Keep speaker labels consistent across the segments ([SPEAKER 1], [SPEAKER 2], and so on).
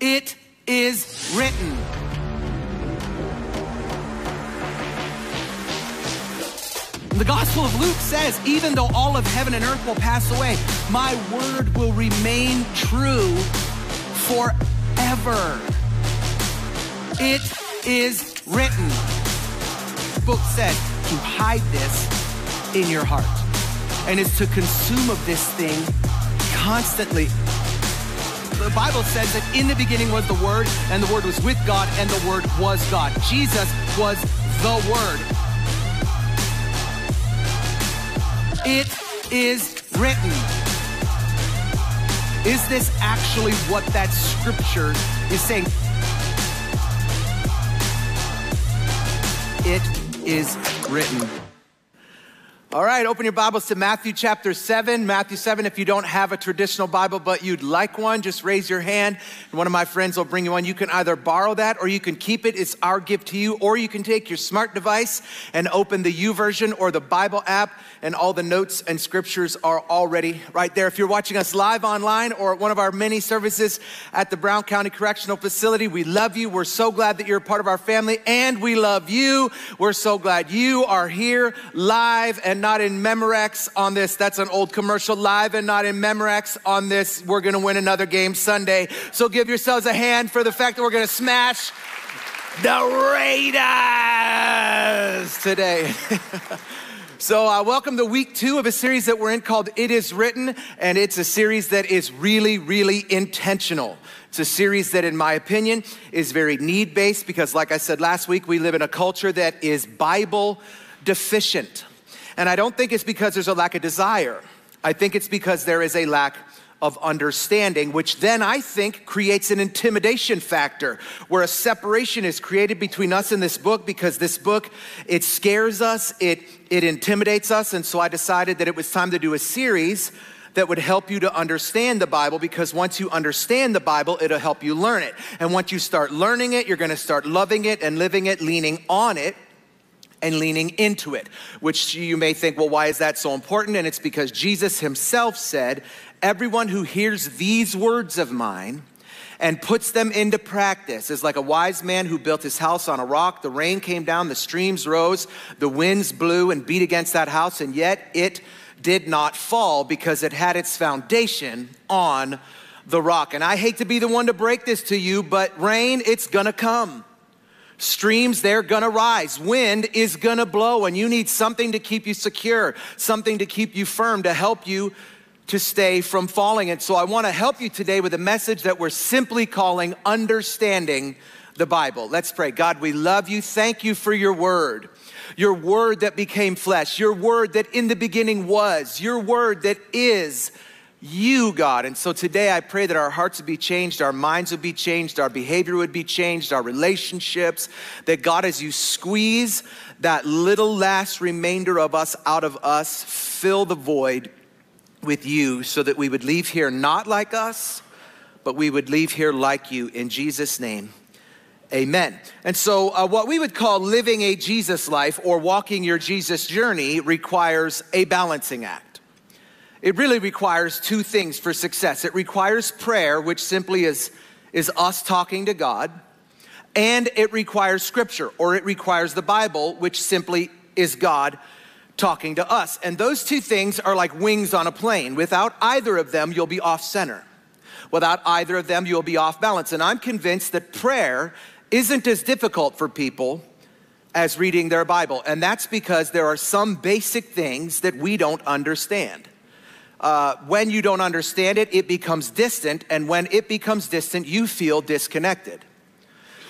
[SPEAKER 1] It is written. The Gospel of Luke says, even though all of heaven and earth will pass away, my word will remain true forever. It is written. The book said to hide this in your heart and is to consume of this thing constantly. The Bible says that in the beginning was the Word, and the Word was with God, and the Word was God. Jesus was the Word. It is written. Is this actually what that scripture is saying? It is written. All right, open your Bibles to Matthew chapter 7. Matthew 7, if you don't have a traditional Bible but you'd like one, just raise your hand and one of my friends will bring you one. You can either borrow that or you can keep it. It's our gift to you. Or you can take your smart device and open the YouVersion or the Bible app, and all the notes and scriptures are already right there. If you're watching us live online or at one of our many services at the Brown County Correctional Facility, we love you. We're so glad that you're a part of our family, and we love you. We're so glad you are here live and not in Memorex on this. That's an old commercial. Live and not in Memorex on this. We're going to win another game Sunday. So give yourselves a hand for the fact that we're going to smash the Raiders today. So, uh, welcome to week two of a series that we're in called It Is Written, and it's a series that is really, really intentional. It's a series that, in my opinion, is very need based because, like I said last week, we live in a culture that is Bible deficient. And I don't think it's because there's a lack of desire. I think it's because there is a lack of understanding, which then I think creates an intimidation factor where a separation is created between us and this book because this book, it scares us, it, it intimidates us. And so I decided that it was time to do a series that would help you to understand the Bible because once you understand the Bible, it'll help you learn it. And once you start learning it, you're gonna start loving it and living it, leaning on it and leaning into it, which you may think, well, why is that so important? And it's because Jesus himself said, Everyone who hears these words of mine and puts them into practice is like a wise man who built his house on a rock. The rain came down, the streams rose, the winds blew and beat against that house, and yet it did not fall because it had its foundation on the rock. And I hate to be the one to break this to you, but rain, it's gonna come. Streams, they're gonna rise. Wind is gonna blow, and you need something to keep you secure, something to keep you firm, to help you to stay from falling. And so I wanna help you today with a message that we're simply calling Understanding the Bible. Let's pray. God, we love you. Thank you for your word. Your word that became flesh, your word that in the beginning was, your word that is you, God. And so today I pray that our hearts would be changed, our minds would be changed, our behavior would be changed, our relationships. That God, as you squeeze that little last remainder of us out of us, fill the void with you so that we would leave here not like us, but we would leave here like you. In Jesus' name. Amen. And so, uh, what we would call living a Jesus life or walking your Jesus journey requires a balancing act. It really requires two things for success it requires prayer, which simply is, is us talking to God, and it requires scripture, or it requires the Bible, which simply is God talking to us. And those two things are like wings on a plane. Without either of them, you'll be off center. Without either of them, you'll be off balance. And I'm convinced that prayer isn't as difficult for people as reading their Bible. And that's because there are some basic things that we don't understand. Uh, when you don't understand it, it becomes distant. And when it becomes distant, you feel disconnected.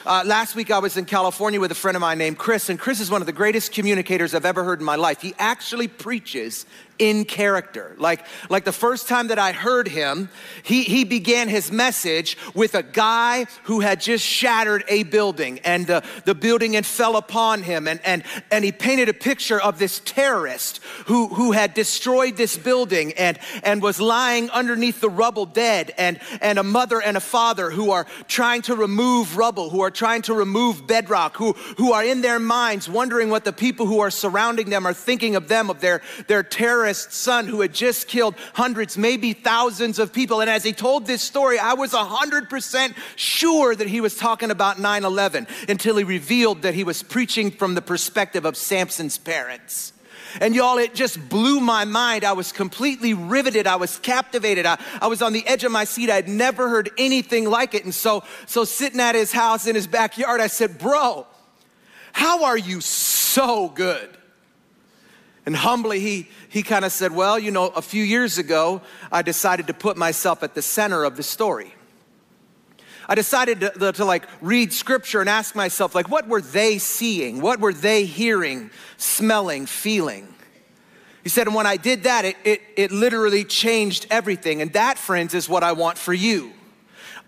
[SPEAKER 1] Uh, last week, I was in California with a friend of mine named Chris, and Chris is one of the greatest communicators I've ever heard in my life. He actually preaches in character. Like, like the first time that I heard him, he, he began his message with a guy who had just shattered a building and the, the building had fell upon him. And, and, and he painted a picture of this terrorist who, who had destroyed this building and, and was lying underneath the rubble dead and, and a mother and a father who are trying to remove rubble, who are trying to remove bedrock, who, who are in their minds wondering what the people who are surrounding them are thinking of them, of their, their terror terrorist son who had just killed hundreds, maybe thousands of people. And as he told this story, I was 100% sure that he was talking about 9 11 until he revealed that he was preaching from the perspective of Samson's parents. And y'all, it just blew my mind. I was completely riveted. I was captivated. I, I was on the edge of my seat. I had never heard anything like it. And so, so sitting at his house in his backyard, I said, Bro, how are you so good? And humbly, he, he kind of said, Well, you know, a few years ago, I decided to put myself at the center of the story. I decided to, to, like read scripture and ask myself, like, what were they seeing? What were they hearing, smelling, feeling? He said, and when I did that, it, it, it literally changed everything. And that, friends, is what I want for you.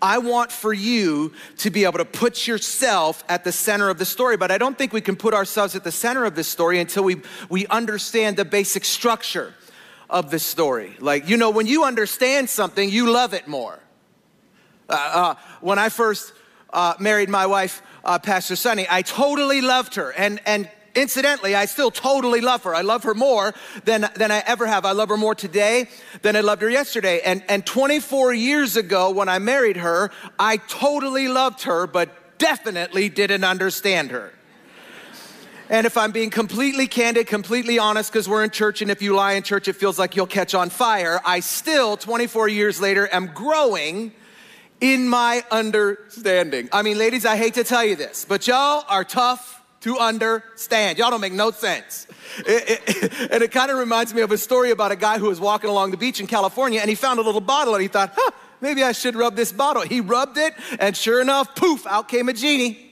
[SPEAKER 1] I want for you to be able to put yourself at the center of the story, but I don't think we can put ourselves at the center of the story until we, we understand the basic structure of the story. Like, you know, when you understand something, you love it more. Uh, uh, when I first uh, married my wife, uh, Pastor Sunny, I totally loved her. And, and incidentally, I still totally love her. I love her more than, than I ever have. I love her more today than I loved her yesterday. And, and 24 years ago, when I married her, I totally loved her, but definitely didn't understand her. And if I'm being completely candid, completely honest, because we're in church, and if you lie in church, it feels like you'll catch on fire, I still, 24 years later, am growing in my understanding. I mean, ladies, I hate to tell you this, but y'all are tough to understand. Y'all don't make no sense. It, it, and it kind of reminds me of a story about a guy who was walking along the beach in California and he found a little bottle and he thought, huh, maybe I should rub this bottle. He rubbed it, and sure enough, poof, out came a genie.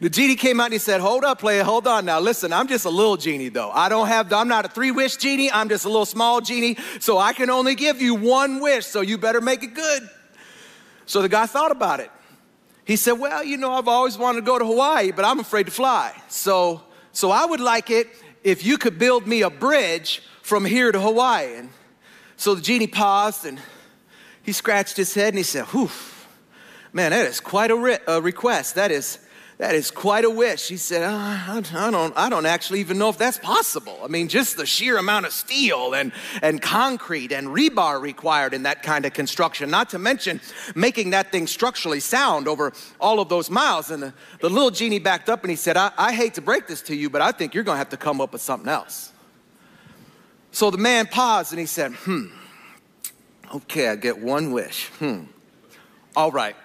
[SPEAKER 1] The genie came out and he said, Hold up, player, hold on now. Listen, I'm just a little genie though. I don't have, I'm not a three wish genie, I'm just a little small genie, so I can only give you one wish, so you better make it good. So the guy thought about it. He said, Well, you know, I've always wanted to go to Hawaii, but I'm afraid to fly. So, so I would like it if you could build me a bridge from here to Hawaii. And so the genie paused and he scratched his head and he said, Whew, man, that is quite a, re- a request. That is, that is quite a wish. He said, oh, I, I, don't, I don't actually even know if that's possible. I mean, just the sheer amount of steel and, and concrete and rebar required in that kind of construction, not to mention making that thing structurally sound over all of those miles. And the, the little genie backed up and he said, I, I hate to break this to you, but I think you're going to have to come up with something else. So the man paused and he said, Hmm, okay, I get one wish. Hmm, all right.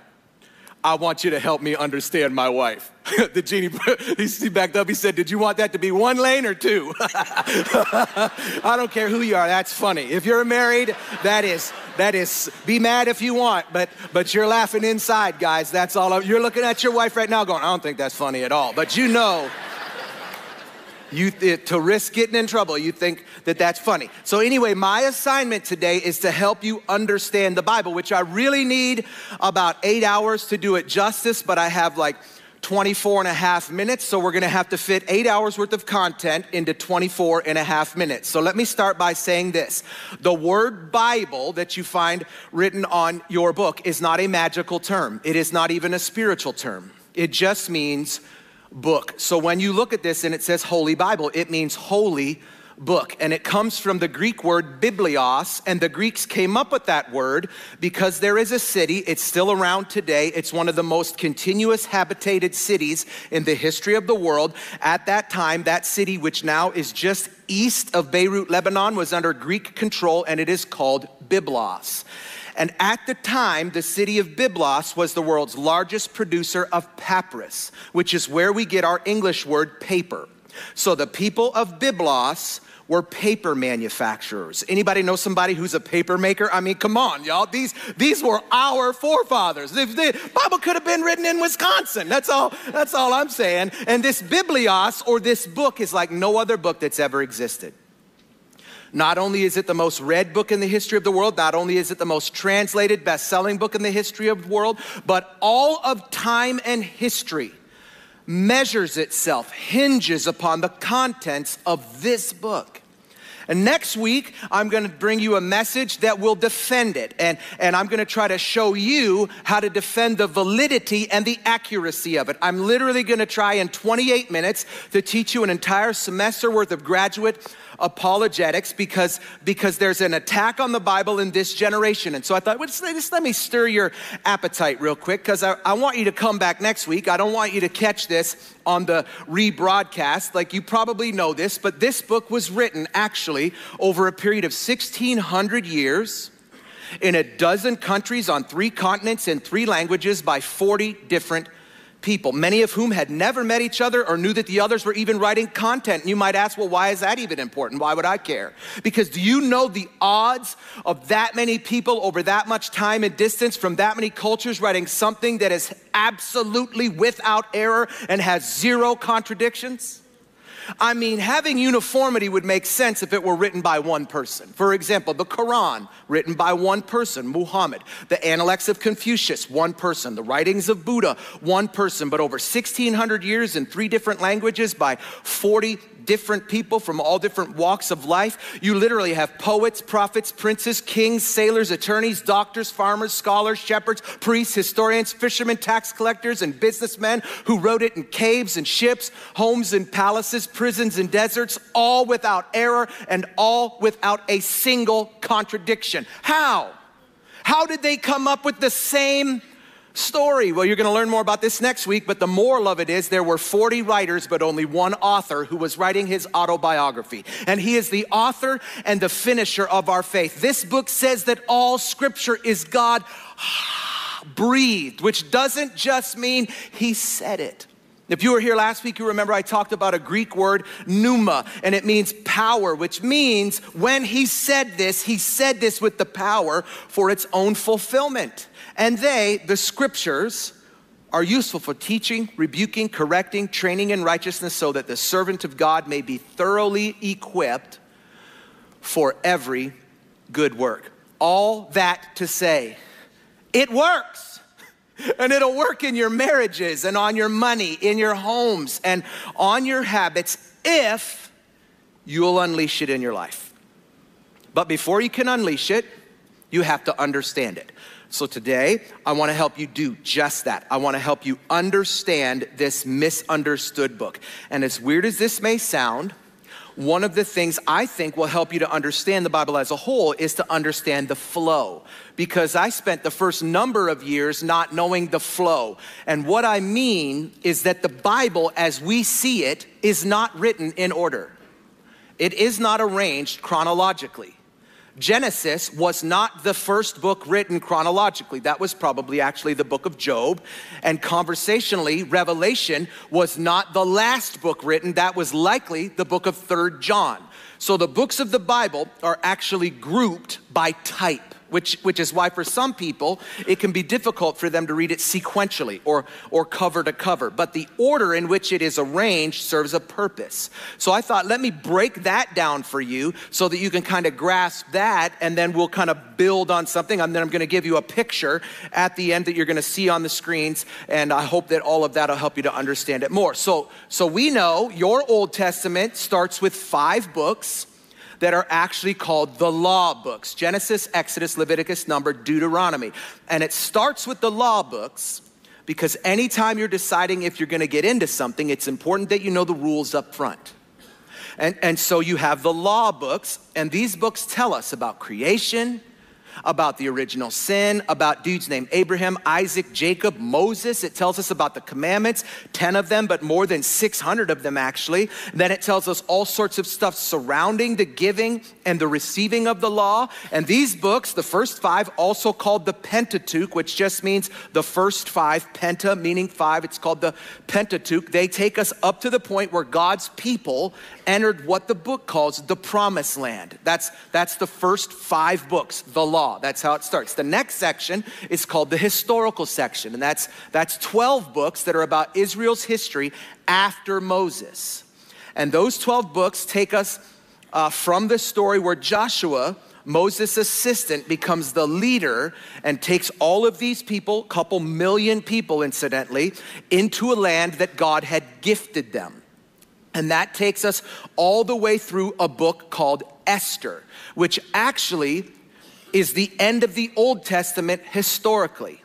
[SPEAKER 1] I want you to help me understand my wife. the genie, he backed up. He said, Did you want that to be one lane or two? I don't care who you are. That's funny. If you're married, that is, that is, be mad if you want, but, but you're laughing inside, guys. That's all. You're looking at your wife right now going, I don't think that's funny at all. But you know, you to risk getting in trouble you think that that's funny. So anyway my assignment today is to help you understand the bible which i really need about eight hours to do it justice but i have like 24 and a half minutes so we're going to have to fit eight hours worth of content into 24 and a half minutes. So let me start by saying this. The word bible that you find written on your book is not a magical term. It is not even a spiritual term. It just means book. So when you look at this and it says Holy Bible, it means holy book. And it comes from the Greek word biblios. And the Greeks came up with that word because there is a city, it's still around today. It's one of the most continuous habitated cities in the history of the world. At that time, that city, which now is just east of Beirut, Lebanon, was under Greek control and it is called Byblos. And at the time, the city of Byblos was the world's largest producer of papyrus, which is where we get our English word paper. So the people of Byblos were paper manufacturers. Anybody know somebody who's a paper maker? I mean, come on, y'all. These, these were our forefathers. The, Bible could have been written in Wisconsin. That's all, that's all I'm saying. And this Biblios or this book is like no other book that's ever existed. Not only is it the most read book in the history of the world, not only is it the most translated, best selling book in the history of the world, but all of time and history measures itself, hinges upon the contents of this book. And next week, I'm gonna bring you a message that will defend it. And, and I'm gonna try to show you how to defend the validity and the accuracy of it. I'm literally gonna try in 28 minutes to teach you an entire semester worth of graduate apologetics because, because there's an attack on the Bible in this generation. And so I thought, well, just, just let me stir your appetite real quick because I, I want you to come back next week. I don't want you to catch this on the rebroadcast. Like you probably know this, but this book was written actually over a period of 1600 years in a dozen countries on three continents in three languages by 40 different people, many of whom had never met each other or knew that the others were even writing content. And you might ask, well, why is that even important? Why would I care? Because do you know the odds of that many people over that much time and distance from that many cultures writing something that is absolutely without error and has zero contradictions? I mean, having uniformity would make sense if it were written by one person. For example, the Quran, written by one person, Muhammad. The Analects of Confucius, one person. The writings of Buddha, one person. But over 1600 years in three different languages by 40 different people from all different walks of life. You literally have poets, prophets, princes, kings, sailors, attorneys, doctors, farmers, scholars, shepherds, priests, historians, fishermen, tax collectors, and businessmen who wrote it in caves and ships, homes and palaces, prisons and deserts, all without error and all without a single contradiction. How? How did they come up with the same story? Well, you're going to learn more about this next week, but the moral of it is there were 40 writers, but only one author who was writing his autobiography. And he is the author and the finisher of our faith. This book says that all scripture is God breathed, which doesn't just mean he said it. If you were here last week, you remember I talked about a Greek word, pneuma, and it means power, which means when he said this, he said this with the power for its own fulfillment. And they, the scriptures, are useful for teaching, rebuking, correcting, training in righteousness, so that the servant of God may be thoroughly equipped for every good work. All that to say, it works. And it'll work in your marriages and on your money, in your homes, and on your habits if you'll unleash it in your life. But before you can unleash it, you have to understand it. So today, I want to help you do just that. I want to help you understand this misunderstood book. And as weird as this may sound, one of the things I think will help you to understand the Bible as a whole is to understand the flow. Because I spent the first number of years not knowing the flow. And what I mean is that the Bible, as we see it, is not written in order, it is not arranged chronologically. Genesis was not the first book written chronologically. That was probably actually the book of Job. And conversationally, Revelation was not the last book written. That was likely the book of 3rd John. So the books of the Bible are actually grouped by type which, which is why for some people it can be difficult for them to read it sequentially or, or cover to cover. But the order in which it is arranged serves a purpose. So I thought, let me break that down for you so that you can kind of grasp that, and then we'll kind of build on something. And then I'm going to give you a picture at the end that you're going to see on the screens, and I hope that all of that will help you to understand it more. So, so we know your Old Testament starts with five books that are actually called the law books Genesis, Exodus, Leviticus, Number, Deuteronomy. And it starts with the law books because anytime you're deciding if you're to get into something, it's important that you know the rules up front. And, and so you have the law books, and these books tell us about creation, about the original sin, about dudes named Abraham, Isaac, Jacob, Moses. It tells us about the commandments, 10 of them, but more than 600 of them actually. then it tells us all sorts of stuff surrounding the giving and the receiving of the law. And these books, the first five, also called the Pentateuch, which just means the first five, penta meaning five, it's called the Pentateuch. They take us up to the point where God's people entered what the book calls the promised land. That's, that's the first five books, the law. That's how it starts. The next section is called the historical section, and that's, that's 12 books that are about Israel's history after Moses. And those 12 books take us uh, from the story where Joshua, Moses' assistant, becomes the leader and takes all of these people, couple million people incidentally, into a land that God had gifted them. And that takes us all the way through a book called Esther, which actually is the end of the Old Testament historically.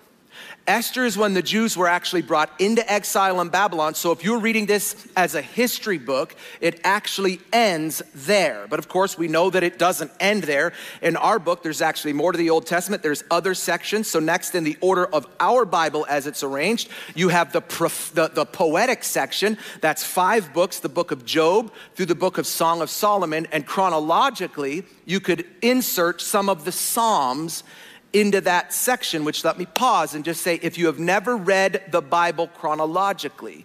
[SPEAKER 1] Esther is when the Jews were actually brought into exile in Babylon. So if you're reading this as a history book, it actually ends there. But of course, we know that it doesn't end there. In our book, there's actually more to the Old Testament. There's other sections. So next in the order of our Bible as it's arranged, you have the, prof- the, the poetic section. That's five books, the book of Job through the book of Song of Solomon. And chronologically, you could insert some of the Psalms into that section, which let me pause and just say if you have never read the Bible chronologically,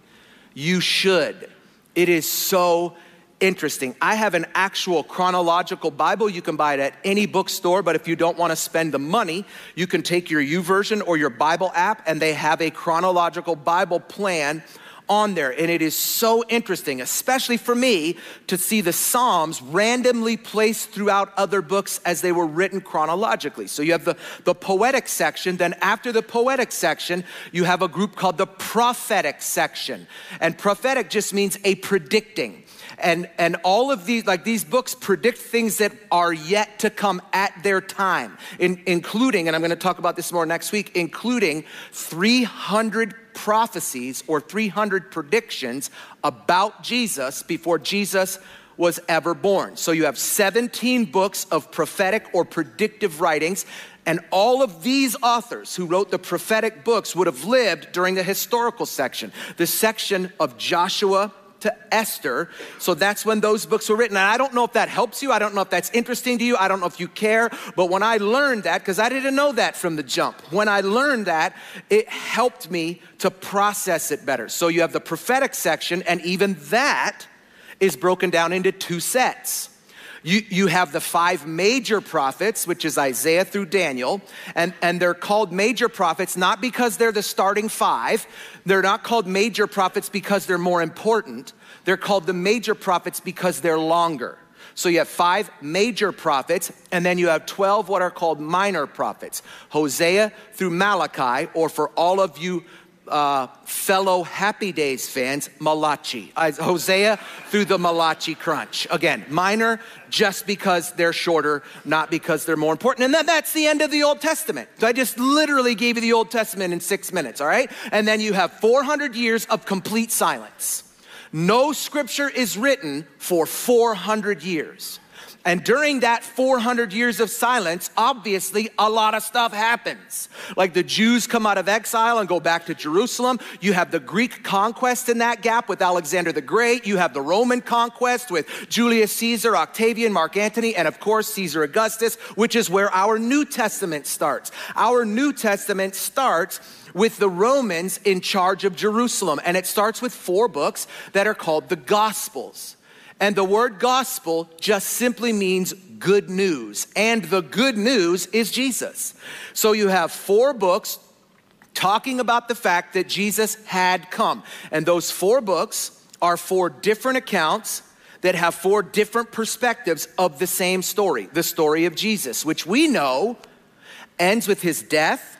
[SPEAKER 1] you should. It is so interesting. I have an actual chronological Bible. You can buy it at any bookstore, but if you don't want to spend the money, you can take your YouVersion or your Bible app, and they have a chronological Bible plan on there. And it is so interesting, especially for me, to see the Psalms randomly placed throughout other books as they were written chronologically. So you have the, the poetic section, then after the poetic section, you have a group called the prophetic section. And prophetic just means a predicting and and all of these like these books predict things that are yet to come at their time in, including and i'm going to talk about this more next week including 300 prophecies or 300 predictions about Jesus before Jesus was ever born. So you have 17 books of prophetic or predictive writings. And all of these authors who wrote the prophetic books would have lived during the historical section, the section of Joshua to Esther. So that's when those books were written. And I don't know if that helps you. I don't know if that's interesting to you. I don't know if you care. But when I learned that, because I didn't know that from the jump, when I learned that, it helped me to process it better. So you have the prophetic section, and even that is broken down into two sets. You, you have the five major prophets, which is Isaiah through Daniel, and, and they're called major prophets not because they're the starting five. They're not called major prophets because they're more important. They're called the major prophets because they're longer. So you have five major prophets, and then you have 12 what are called minor prophets Hosea through Malachi, or for all of you uh, fellow Happy Days fans, Malachi. Hosea through the Malachi crunch. Again, minor just because they're shorter, not because they're more important. And then that's the end of the Old Testament. So I just literally gave you the Old Testament in six minutes, all right? And then you have 400 years of complete silence. No scripture is written for 400 years. And during that 400 years of silence, obviously a lot of stuff happens. Like the Jews come out of exile and go back to Jerusalem. You have the Greek conquest in that gap with Alexander the Great. You have the Roman conquest with Julius Caesar, Octavian, Mark Antony, and of course Caesar Augustus, which is where our New Testament starts. Our New Testament starts with the Romans in charge of Jerusalem, and it starts with four books that are called the Gospels. And the word gospel just simply means good news. And the good news is Jesus. So you have four books talking about the fact that Jesus had come. And those four books are four different accounts that have four different perspectives of the same story the story of Jesus, which we know ends with his death,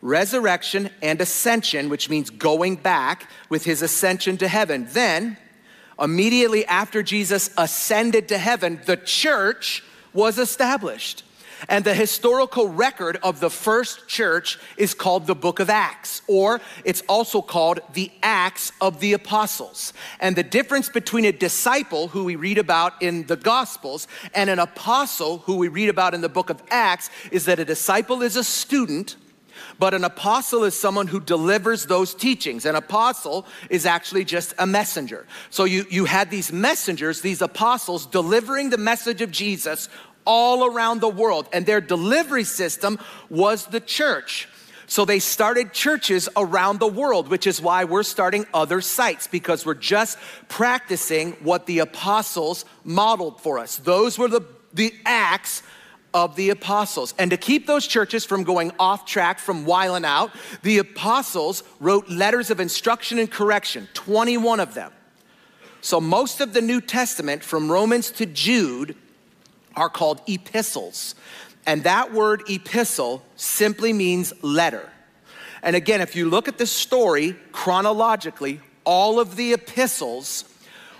[SPEAKER 1] resurrection, and ascension, which means going back with his ascension to heaven. Then, immediately after Jesus ascended to heaven, the church was established. And the historical record of the first church is called the book of Acts, or it's also called the Acts of the Apostles. And the difference between a disciple, who we read about in the Gospels, and an apostle, who we read about in the book of Acts, is that a disciple is a student but an apostle is someone who delivers those teachings. An apostle is actually just a messenger. So you, you had these messengers, these apostles, delivering the message of Jesus all around the world. And their delivery system was the church. So they started churches around the world, which is why we're starting other sites because we're just practicing what the apostles modeled for us. Those were the, the acts of the apostles. And to keep those churches from going off track, from wiling out, the apostles wrote letters of instruction and correction, 21 of them. So most of the New Testament, from Romans to Jude, are called epistles. And that word epistle simply means letter. And again, if you look at the story chronologically, all of the epistles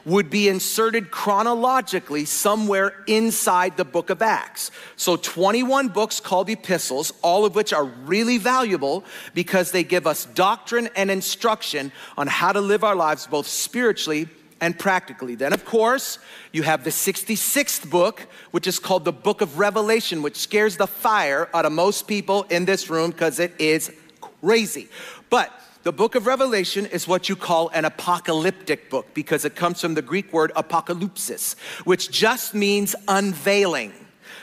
[SPEAKER 1] would be inserted chronologically somewhere inside the book of Acts. So 21 books called epistles, all of which are really valuable because they give us doctrine and instruction on how to live our lives both spiritually and practically. Then, of course, you have the 66th book, which is called the Book of Revelation, which scares the fire out of most people in this room because it is crazy. But the book of Revelation is what you call an apocalyptic book because it comes from the Greek word apocalypsis, which just means unveiling.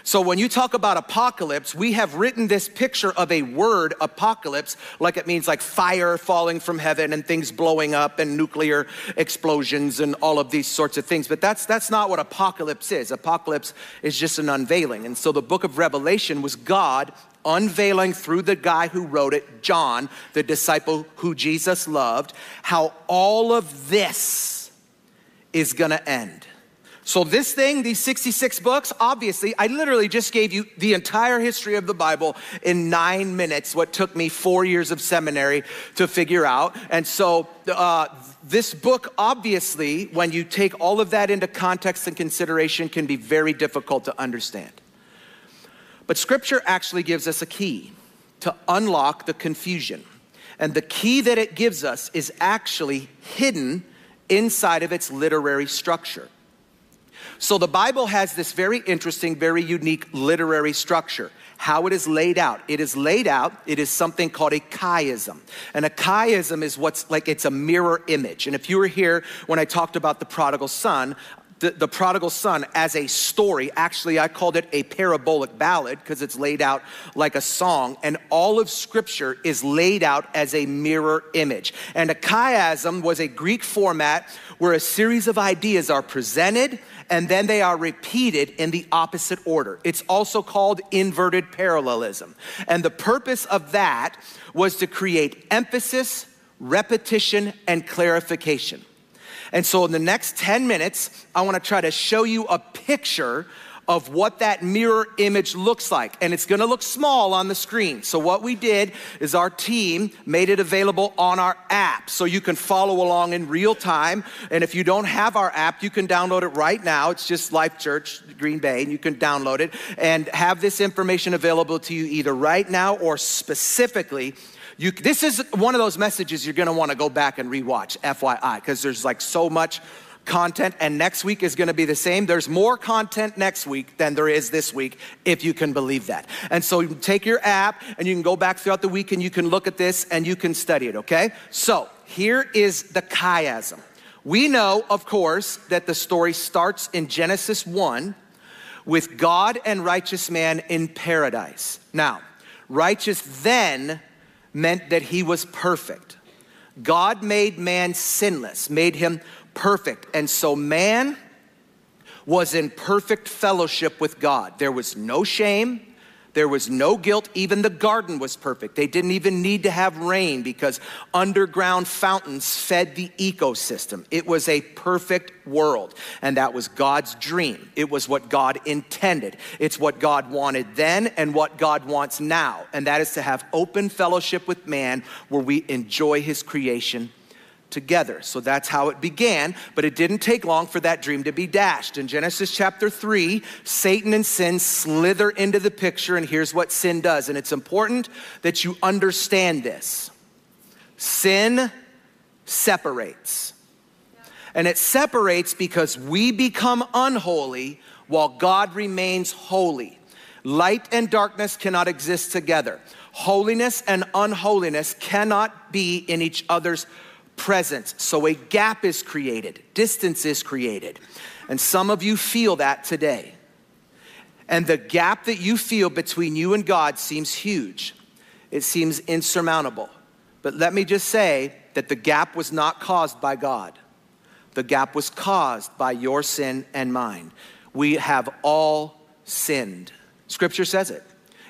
[SPEAKER 1] So when you talk about apocalypse, we have written this picture of a word apocalypse like it means like fire falling from heaven and things blowing up and nuclear explosions and all of these sorts of things. But that's that's not what apocalypse is. Apocalypse is just an unveiling. And so the book of Revelation was God unveiling through the guy who wrote it, John, the disciple who Jesus loved, how all of this is going to end. So, this thing, these 66 books, obviously, I literally just gave you the entire history of the Bible in nine minutes, what took me four years of seminary to figure out. And so, uh, this book, obviously, when you take all of that into context and consideration, can be very difficult to understand. But Scripture actually gives us a key to unlock the confusion. And the key that it gives us is actually hidden inside of its literary structure. So the Bible has this very interesting, very unique literary structure. How it is laid out. It is laid out, it is something called a chiasm. And a chiasm is what's like it's a mirror image. And if you were here when I talked about the prodigal son, the, the, prodigal son as a story. Actually, I called it a parabolic ballad because it's laid out like a song. And all of scripture is laid out as a mirror image. And a chiasm was a Greek format where a series of ideas are presented and then they are repeated in the opposite order. It's also called inverted parallelism. And the purpose of that was to create emphasis, repetition, and clarification. And so, in the next 10 minutes, I wanna try to show you a picture of what that mirror image looks like. And it's gonna look small on the screen. So, what we did is our team made it available on our app so you can follow along in real time. And if you don't have our app, you can download it right now. It's just Life Church Green Bay, and you can download it and have this information available to you either right now or specifically. You, this is one of those messages you're gonna wanna go back and rewatch, FYI, because there's like so much content, and next week is gonna be the same. There's more content next week than there is this week, if you can believe that. And so you take your app and you can go back throughout the week and you can look at this and you can study it, okay? So here is the chiasm. We know, of course, that the story starts in Genesis 1 with God and righteous man in paradise. Now, righteous then meant that he was perfect. God made man sinless, made him perfect. And so man was in perfect fellowship with God. There was no shame, there was no guilt. Even the garden was perfect. They didn't even need to have rain because underground fountains fed the ecosystem. It was a perfect world. And that was God's dream. It was what God intended. It's what God wanted then and what God wants now. And that is to have open fellowship with man where we enjoy his creation together. So that's how it began, but it didn't take long for that dream to be dashed. In Genesis chapter 3, Satan and sin slither into the picture, and here's what sin does. And it's important that you understand this sin separates. And it separates because we become unholy while God remains holy. Light and darkness cannot exist together. Holiness and unholiness cannot be in each other's presence. So a gap is created, distance is created. And some of you feel that today. And the gap that you feel between you and God seems huge, it seems insurmountable. But let me just say that the gap was not caused by God, the gap was caused by your sin and mine. We have all sinned. Scripture says it.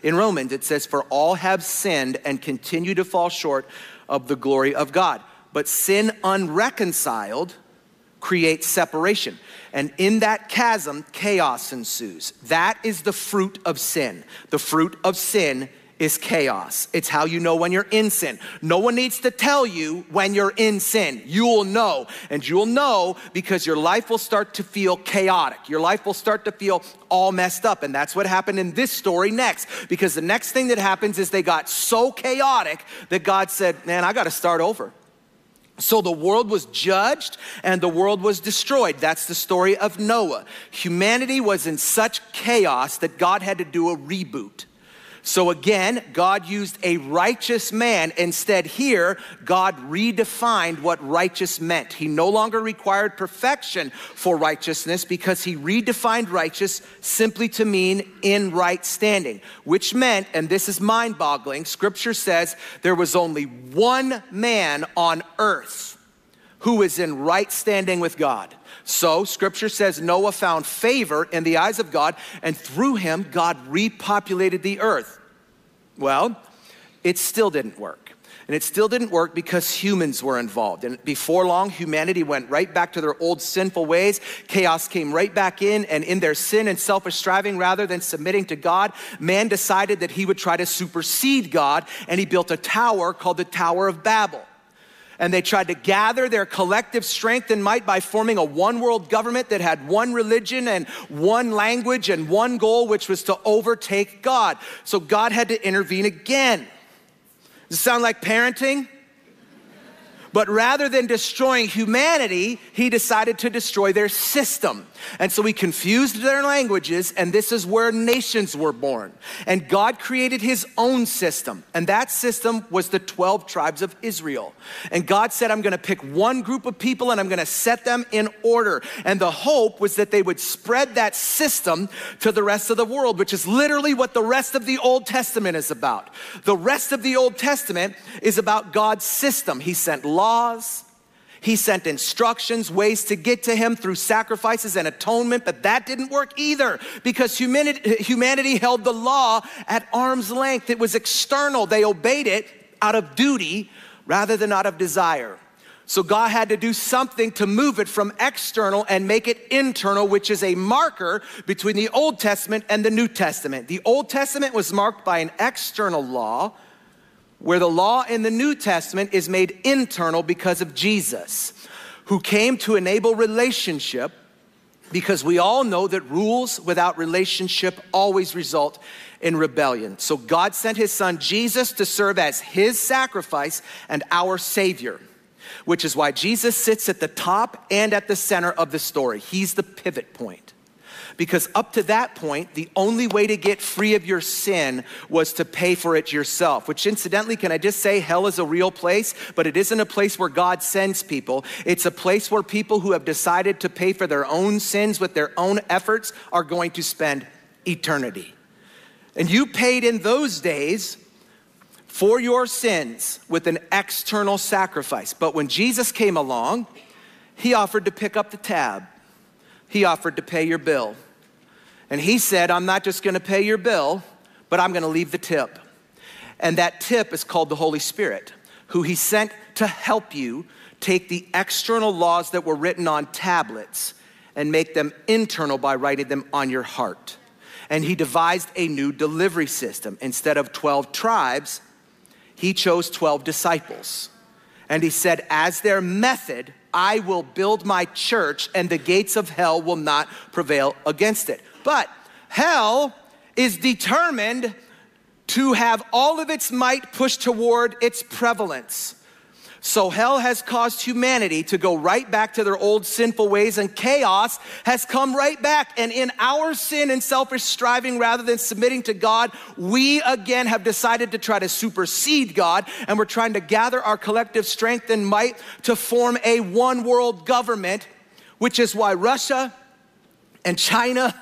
[SPEAKER 1] In Romans, it says, For all have sinned and continue to fall short of the glory of God. But sin unreconciled creates separation. And in that chasm, chaos ensues. That is the fruit of sin. The fruit of sin is chaos. It's how you know when you're in sin. No one needs to tell you when you're in sin. You will know. And you'll know because your life will start to feel chaotic. Your life will start to feel all messed up. And that's what happened in this story next. Because the next thing that happens is they got so chaotic that God said, Man, I got to start over. So the world was judged and the world was destroyed. That's the story of Noah. Humanity was in such chaos that God had to do a reboot. So again, God used a righteous man. Instead, here, God redefined what righteous meant. He no longer required perfection for righteousness because he redefined righteous simply to mean in right standing, which meant, and this is mind boggling, scripture says there was only one man on earth who was in right standing with God. So, scripture says Noah found favor in the eyes of God, and through him, God repopulated the earth. Well, it still didn't work. And it still didn't work because humans were involved. And before long, humanity went right back to their old sinful ways. Chaos came right back in, and in their sin and selfish striving, rather than submitting to God, man decided that he would try to supersede God, and he built a tower called the Tower of Babel and they tried to gather their collective strength and might by forming a one world government that had one religion and one language and one goal, which was to overtake God. So God had to intervene again. Does it sound like parenting? But rather than destroying humanity, he decided to destroy their system. And so he confused their languages, and this is where nations were born. And God created his own system, and that system was the 12 tribes of Israel. And God said, I'm gonna pick one group of people and I'm gonna set them in order. And the hope was that they would spread that system to the rest of the world, which is literally what the rest of the Old Testament is about. The rest of the Old Testament is about God's system. He sent laws, he sent instructions, ways to get to him through sacrifices and atonement, but that didn't work either because humanity, humanity held the law at arm's length. It was external. They obeyed it out of duty rather than out of desire. So God had to do something to move it from external and make it internal, which is a marker between the Old Testament and the New Testament. The Old Testament was marked by an external law where the law in the New Testament is made internal because of Jesus, who came to enable relationship because we all know that rules without relationship always result in rebellion. So God sent his son Jesus to serve as his sacrifice and our savior, which is why Jesus sits at the top and at the center of the story. He's the pivot point because up to that point, the only way to get free of your sin was to pay for it yourself. Which, incidentally, can I just say, hell is a real place, but it isn't a place where God sends people. It's a place where people who have decided to pay for their own sins with their own efforts are going to spend eternity. And you paid in those days for your sins with an external sacrifice. But when Jesus came along, he offered to pick up the tab. He offered to pay your bill. And he said, I'm not just gonna pay your bill, but I'm gonna leave the tip. And that tip is called the Holy Spirit, who he sent to help you take the external laws that were written on tablets and make them internal by writing them on your heart. And he devised a new delivery system. Instead of 12 tribes, he chose 12 disciples. And he said, as their method, I will build my church, and the gates of hell will not prevail against it. But hell is determined to have all of its might pushed toward its prevalence. So hell has caused humanity to go right back to their old sinful ways, and chaos has come right back. And in our sin and selfish striving, rather than submitting to God, we again have decided to try to supersede God, and we're trying to gather our collective strength and might to form a one world government, which is why Russia and China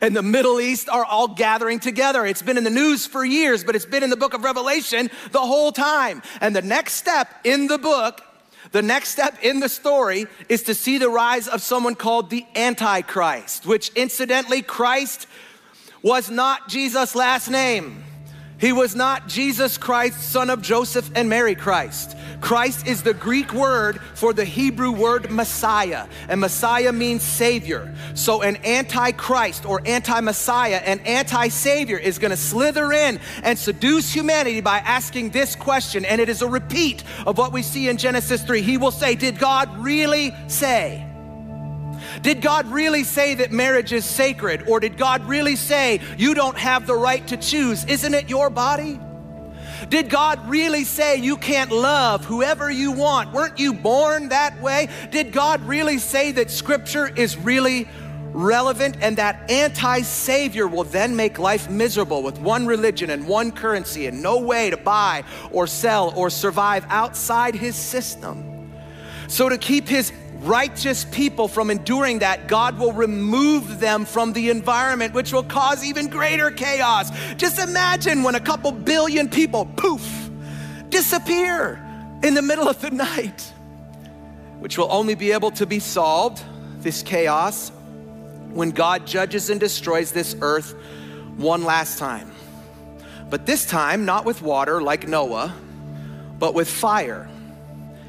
[SPEAKER 1] and the Middle East are all gathering together. It's been in the news for years, but it's been in the book of Revelation the whole time. And the next step in the book, the next step in the story is to see the rise of someone called the Antichrist, which incidentally, Christ was not Jesus' last name. He was not Jesus Christ, son of Joseph and Mary Christ. Christ is the Greek word for the Hebrew word Messiah, and Messiah means Savior. So, an antichrist or anti Messiah, an anti Savior, is going to slither in and seduce humanity by asking this question, and it is a repeat of what we see in Genesis 3. He will say, Did God really say? Did God really say that marriage is sacred? Or did God really say you don't have the right to choose? Isn't it your body? Did God really say you can't love whoever you want? Weren't you born that way? Did God really say that scripture is really relevant and that anti savior will then make life miserable with one religion and one currency and no way to buy or sell or survive outside his system? So, to keep his righteous people from enduring that, God will remove them from the environment, which will cause even greater chaos. Just imagine when a couple billion people, poof, disappear in the middle of the night, which will only be able to be solved, this chaos, when God judges and destroys this earth one last time. But this time, not with water like Noah, but with fire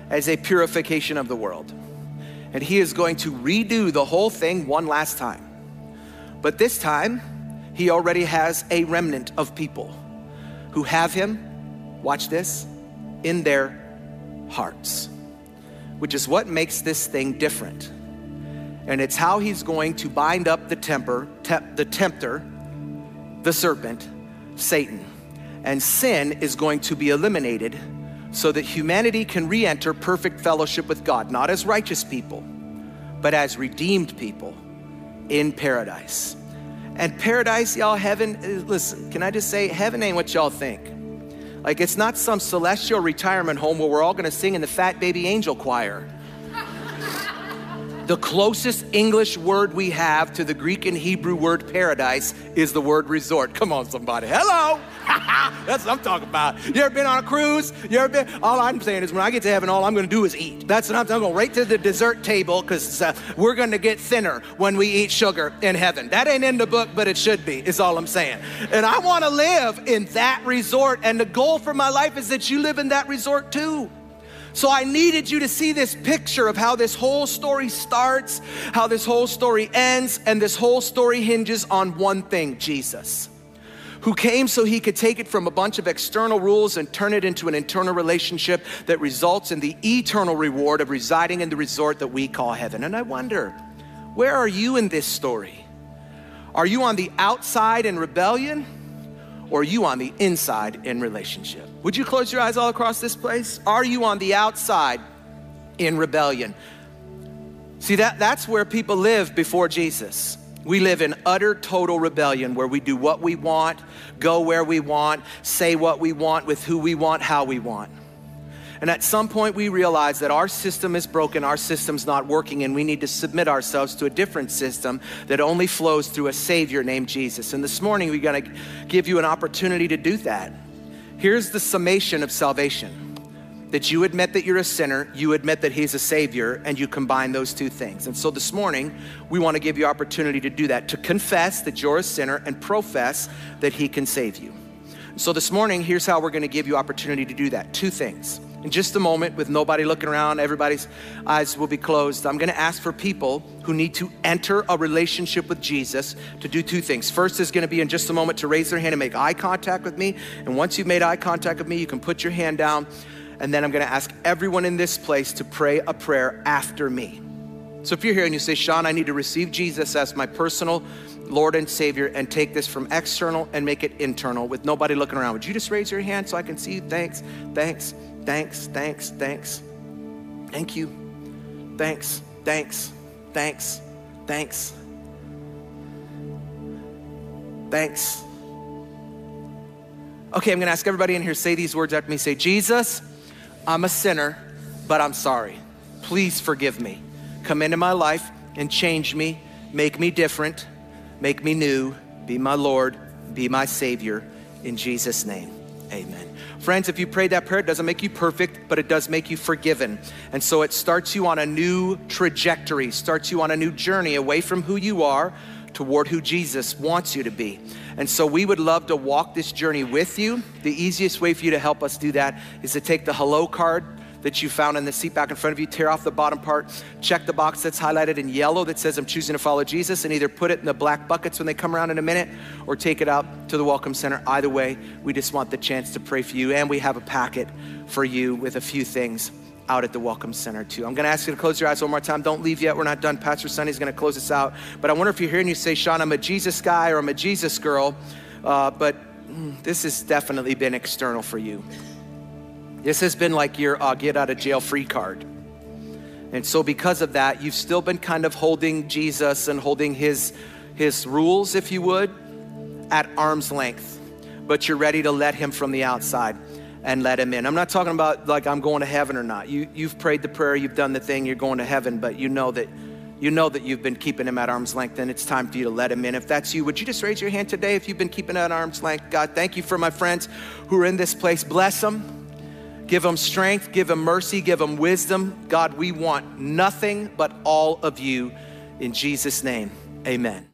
[SPEAKER 1] as a purification of the world and he is going to redo the whole thing one last time. But this time, he already has a remnant of people who have him, watch this, in their hearts, which is what makes this thing different. And it's how he's going to bind up the temper, te- the tempter, the serpent, Satan. And sin is going to be eliminated so that humanity can re enter perfect fellowship with God, not as righteous people, but as redeemed people in paradise. And paradise, y'all, heaven, uh, listen, can I just say, heaven ain't what y'all think. Like, it's not some celestial retirement home where we're all gonna sing in the Fat Baby Angel Choir. the closest English word we have to the Greek and Hebrew word paradise is the word resort. Come on, somebody. Hello. That's what I'm talking about. You ever been on a cruise? You ever been? All I'm saying is when I get to heaven, all I'm going to do is eat. That's what I'm, I'm going right to the dessert table because uh, we're going to get thinner when we eat sugar in heaven. That ain't in the book, but it should be, is all I'm saying. And I want to live in that resort. And the goal for my life is that you live in that resort too. So I needed you to see this picture of how this whole story starts, how this whole story ends, and this whole story hinges on one thing Jesus who came so he could take it from a bunch of external rules and turn it into an internal relationship that results in the eternal reward of residing in the resort that we call heaven. And I wonder, where are you in this story? Are you on the outside in rebellion? Or are you on the inside in relationship? Would you close your eyes all across this place? Are you on the outside in rebellion? See, that, that's where people live before Jesus. We live in utter total rebellion where we do what we want, go where we want, say what we want with who we want, how we want. And at some point, we realize that our system is broken, our system's not working, and we need to submit ourselves to a different system that only flows through a Savior named Jesus. And this morning, we're gonna give you an opportunity to do that. Here's the summation of salvation that you admit that you're a sinner, you admit that He's a Savior, and you combine those two things. And so this morning, we want to give you opportunity to do that, to confess that you're a sinner and profess that He can save you. So this morning, here's how we're going to give you opportunity to do that. Two things. In just a moment, with nobody looking around, everybody's eyes will be closed. I'm going to ask for people who need to enter a relationship with Jesus to do two things. First is going to be in just a moment to raise their hand and make eye contact with me. And once you've made eye contact with me, you can put your hand down and then I'm gonna ask everyone in this place to pray a prayer after me. So if you're here and you say, Sean, I need to receive Jesus as my personal Lord and Savior and take this from external and make it internal with nobody looking around, would you just raise your hand so I can see you? Thanks, thanks, thanks, thanks, thanks. Thank you. Thanks, thanks, thanks, thanks. Thanks. Okay, I'm gonna ask everybody in here, say these words after me. Say, Jesus, I'm a sinner, but I'm sorry. Please forgive me. Come into my life and change me, make me different, make me new, be my Lord, be my Savior. In Jesus' name, amen. Friends, if you prayed that prayer, it doesn't make you perfect, but it does make you forgiven. And so it starts you on a new trajectory, starts you on a new journey away from who you are toward who Jesus wants you to be. And so we would love to walk this journey with you. The easiest way for you to help us do that is to take the hello card that you found in the seat back in front of you, tear off the bottom part, check the box that's highlighted in yellow that says, I'm choosing to follow Jesus, and either put it in the black buckets when they come around in a minute or take it out to the Welcome Center. Either way, we just want the chance to pray for you. And we have a packet for you with a few things out at the Welcome Center too. I'm gonna ask you to close your eyes one more time. Don't leave yet. We're not done. Pastor Sonny's gonna close us out. But I wonder if you're here and you say, Sean, I'm a Jesus guy or I'm a Jesus girl, uh, but mm, this has definitely been external for you. This has been like your uh, get out of jail free card. And so, because of that, you've still been kind of holding Jesus and holding his, his rules, if you would, at arm's length. But you're ready to let him from the outside and let him in. I'm not talking about like I'm going to heaven or not. You, you've prayed the prayer, you've done the thing, you're going to heaven, but you know that you know that you've been keeping him at arm's length and it's time for you to let him in. If that's you, would you just raise your hand today if you've been keeping at arm's length? God, thank you for my friends who are in this place. Bless them. Give them strength, give them mercy, give them wisdom. God, we want nothing but all of you. In Jesus' name, amen.